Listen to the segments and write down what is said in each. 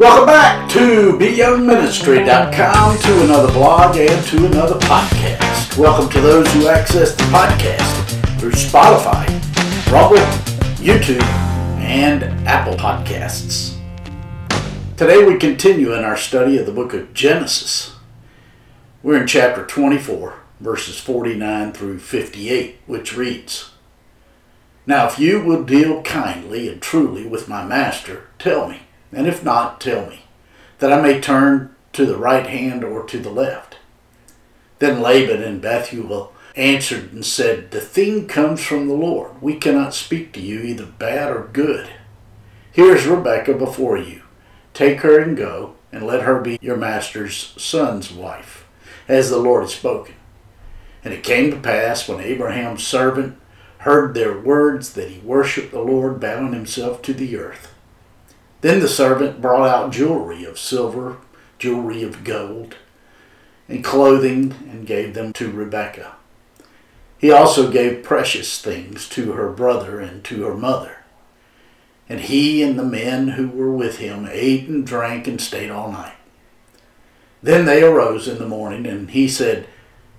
Welcome back to BYoungMinistry.com to another blog and to another podcast. Welcome to those who access the podcast through Spotify, Rumble, YouTube, and Apple Podcasts. Today we continue in our study of the book of Genesis. We're in chapter 24, verses 49 through 58, which reads Now if you will deal kindly and truly with my master, tell me and if not, tell me, that I may turn to the right hand or to the left. Then Laban and Bethuel answered and said, The thing comes from the Lord. We cannot speak to you either bad or good. Here is Rebekah before you. Take her and go, and let her be your master's son's wife, as the Lord has spoken. And it came to pass when Abraham's servant heard their words that he worshipped the Lord, bowing himself to the earth. Then the servant brought out jewelry of silver, jewelry of gold, and clothing, and gave them to Rebekah. He also gave precious things to her brother and to her mother. And he and the men who were with him ate and drank and stayed all night. Then they arose in the morning, and he said,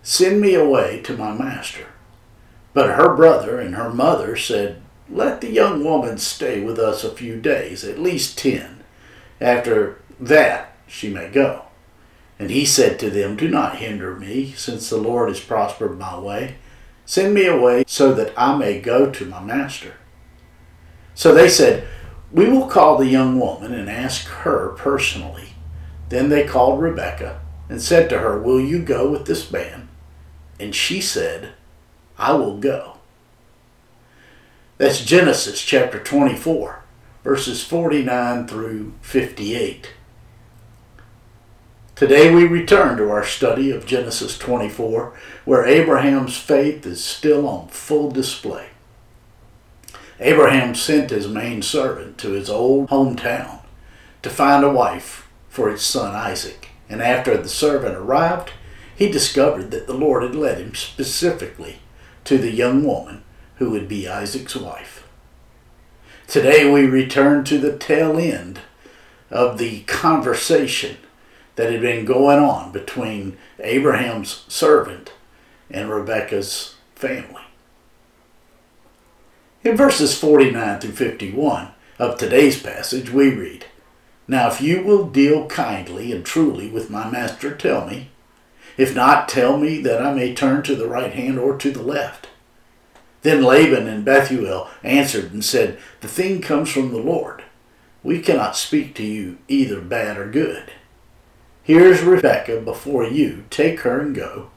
Send me away to my master. But her brother and her mother said, let the young woman stay with us a few days, at least ten. After that, she may go. And he said to them, Do not hinder me, since the Lord has prospered my way. Send me away so that I may go to my master. So they said, We will call the young woman and ask her personally. Then they called Rebekah and said to her, Will you go with this man? And she said, I will go. That's Genesis chapter 24, verses 49 through 58. Today we return to our study of Genesis 24, where Abraham's faith is still on full display. Abraham sent his main servant to his old hometown to find a wife for his son Isaac, and after the servant arrived, he discovered that the Lord had led him specifically to the young woman who would be Isaac's wife. Today we return to the tail end of the conversation that had been going on between Abraham's servant and Rebekah's family. In verses 49 through 51 of today's passage, we read, Now if you will deal kindly and truly with my master, tell me. If not, tell me that I may turn to the right hand or to the left. Then Laban and Bethuel answered and said, The thing comes from the Lord. We cannot speak to you either bad or good. Here is Rebekah before you. Take her and go.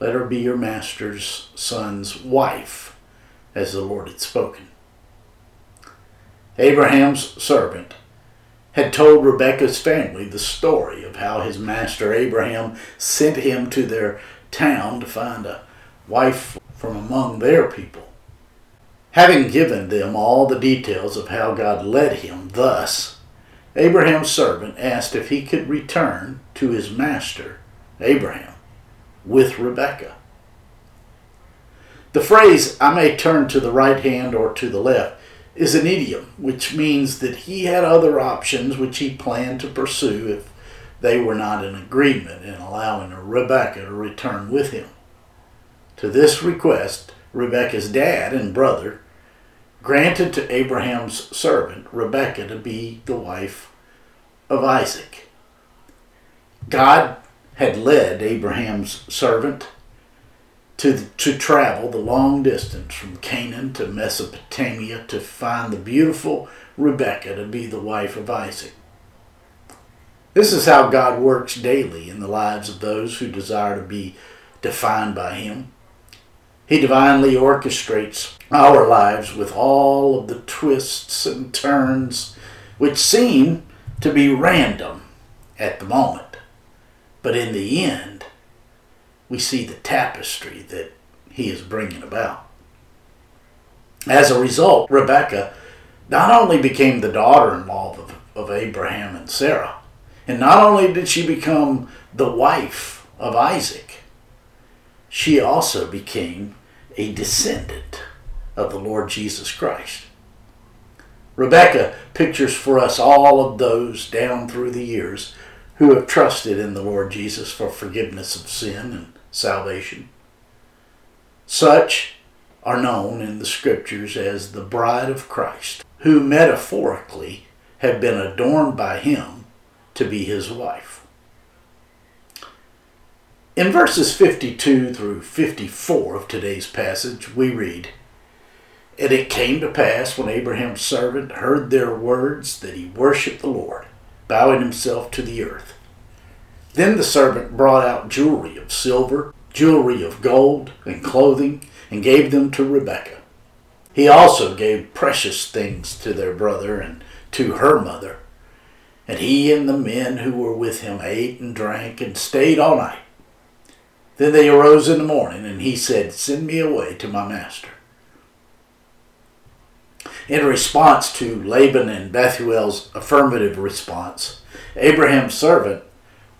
Let her be your master's son's wife, as the Lord had spoken. Abraham's servant had told Rebekah's family the story of how his master Abraham sent him to their town to find a wife from among their people. Having given them all the details of how God led him thus, Abraham's servant asked if he could return to his master, Abraham, with Rebekah. The phrase, I may turn to the right hand or to the left, is an idiom, which means that he had other options which he planned to pursue if they were not in agreement in allowing Rebekah to return with him. To this request, Rebekah's dad and brother granted to Abraham's servant Rebekah to be the wife of Isaac. God had led Abraham's servant to, to travel the long distance from Canaan to Mesopotamia to find the beautiful Rebekah to be the wife of Isaac. This is how God works daily in the lives of those who desire to be defined by Him. He divinely orchestrates our lives with all of the twists and turns which seem to be random at the moment. But in the end, we see the tapestry that he is bringing about. As a result, Rebecca not only became the daughter in law of, of Abraham and Sarah, and not only did she become the wife of Isaac, she also became a descendant of the Lord Jesus Christ. Rebecca pictures for us all of those down through the years who have trusted in the Lord Jesus for forgiveness of sin and salvation. Such are known in the scriptures as the bride of Christ, who metaphorically have been adorned by him to be his wife. In verses 52 through 54 of today's passage, we read, And it came to pass when Abraham's servant heard their words that he worshipped the Lord, bowing himself to the earth. Then the servant brought out jewelry of silver, jewelry of gold, and clothing, and gave them to Rebekah. He also gave precious things to their brother and to her mother. And he and the men who were with him ate and drank and stayed all night. Then they arose in the morning, and he said, Send me away to my master. In response to Laban and Bethuel's affirmative response, Abraham's servant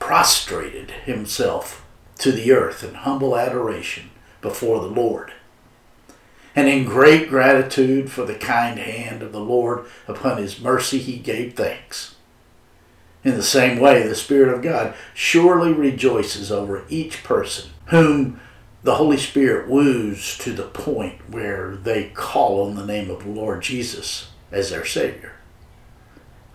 prostrated himself to the earth in humble adoration before the Lord. And in great gratitude for the kind hand of the Lord upon his mercy, he gave thanks. In the same way, the Spirit of God surely rejoices over each person whom the Holy Spirit woos to the point where they call on the name of the Lord Jesus as their Savior.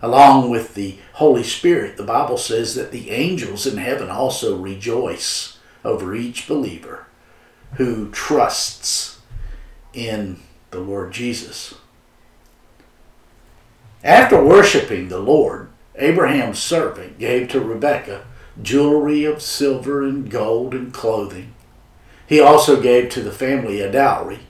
Along with the Holy Spirit, the Bible says that the angels in heaven also rejoice over each believer who trusts in the Lord Jesus. After worshiping the Lord, Abraham's servant gave to Rebekah jewelry of silver and gold and clothing. He also gave to the family a dowry.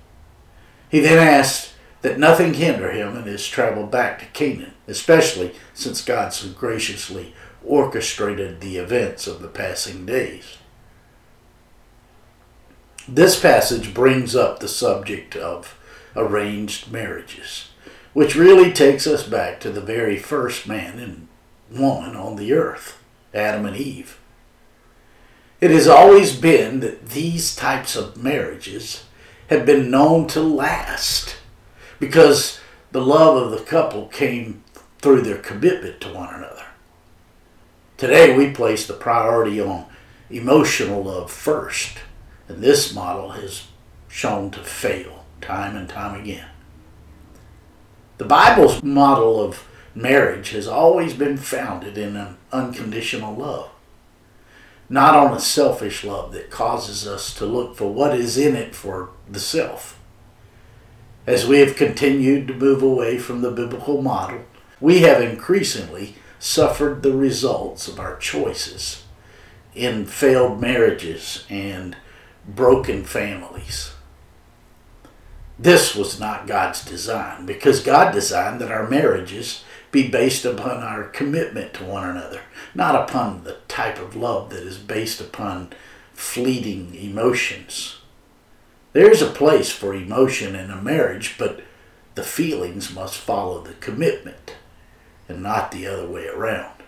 He then asked that nothing hinder him in his travel back to Canaan, especially since God so graciously orchestrated the events of the passing days. This passage brings up the subject of arranged marriages, which really takes us back to the very first man and woman on the earth, Adam and Eve. It has always been that these types of marriages have been known to last because the love of the couple came through their commitment to one another. Today we place the priority on emotional love first, and this model has shown to fail time and time again. The Bible's model of marriage has always been founded in an unconditional love, not on a selfish love that causes us to look for what is in it for the self. As we have continued to move away from the biblical model, we have increasingly suffered the results of our choices in failed marriages and broken families. This was not God's design because God designed that our marriages be based upon our commitment to one another, not upon the type of love that is based upon fleeting emotions. There's a place for emotion in a marriage, but the feelings must follow the commitment and not the other way around.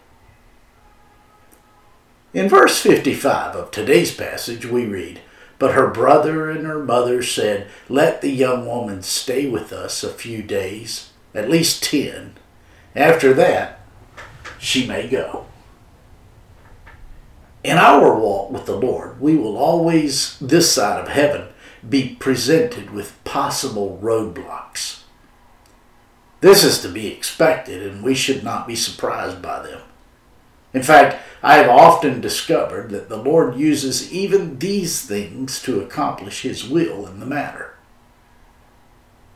In verse 55 of today's passage, we read, But her brother and her mother said, Let the young woman stay with us a few days, at least ten. After that, she may go. In our walk with the Lord, we will always, this side of heaven, be presented with possible roadblocks. This is to be expected, and we should not be surprised by them. In fact, I have often discovered that the Lord uses even these things to accomplish His will in the matter.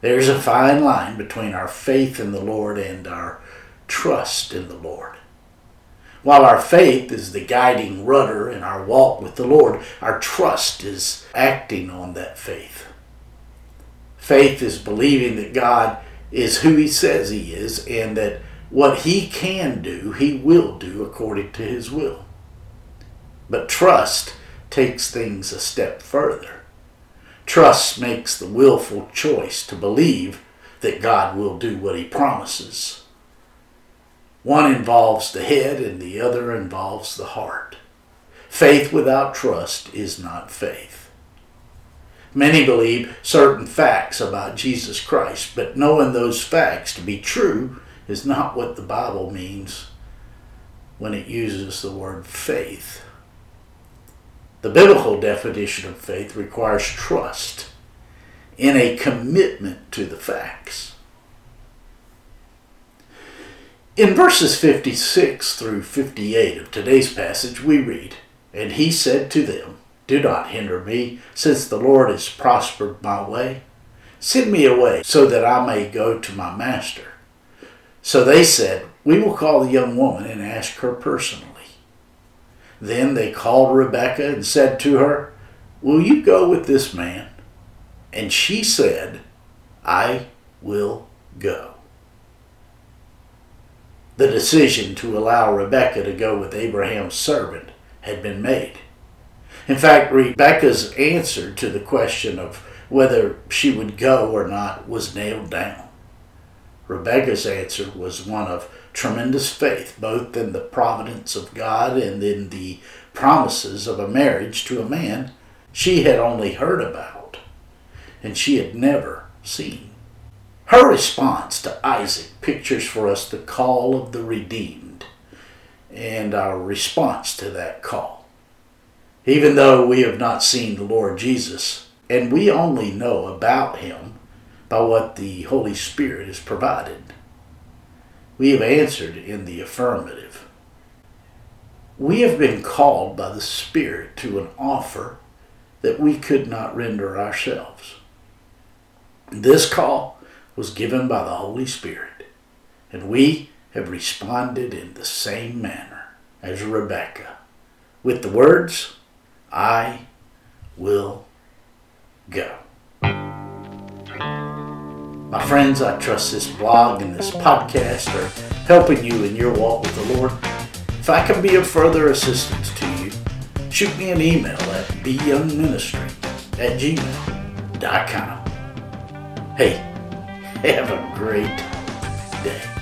There's a fine line between our faith in the Lord and our trust in the Lord. While our faith is the guiding rudder in our walk with the Lord, our trust is acting on that faith. Faith is believing that God is who He says He is and that what He can do, He will do according to His will. But trust takes things a step further. Trust makes the willful choice to believe that God will do what He promises. One involves the head and the other involves the heart. Faith without trust is not faith. Many believe certain facts about Jesus Christ, but knowing those facts to be true is not what the Bible means when it uses the word faith. The biblical definition of faith requires trust in a commitment to the facts. In verses 56 through 58 of today's passage, we read, And he said to them, Do not hinder me, since the Lord has prospered my way. Send me away, so that I may go to my master. So they said, We will call the young woman and ask her personally. Then they called Rebekah and said to her, Will you go with this man? And she said, I will go the decision to allow Rebekah to go with Abraham's servant had been made. In fact, Rebekah's answer to the question of whether she would go or not was nailed down. Rebekah's answer was one of tremendous faith, both in the providence of God and in the promises of a marriage to a man she had only heard about and she had never seen. Her response to Isaac pictures for us the call of the redeemed and our response to that call. Even though we have not seen the Lord Jesus, and we only know about him by what the Holy Spirit has provided, we have answered in the affirmative. We have been called by the Spirit to an offer that we could not render ourselves. This call was given by the Holy Spirit, and we have responded in the same manner as Rebecca with the words, I will go. My friends, I trust this blog and this podcast are helping you in your walk with the Lord. If I can be of further assistance to you, shoot me an email at byoungministry at gmail.com. Hey, have a great day.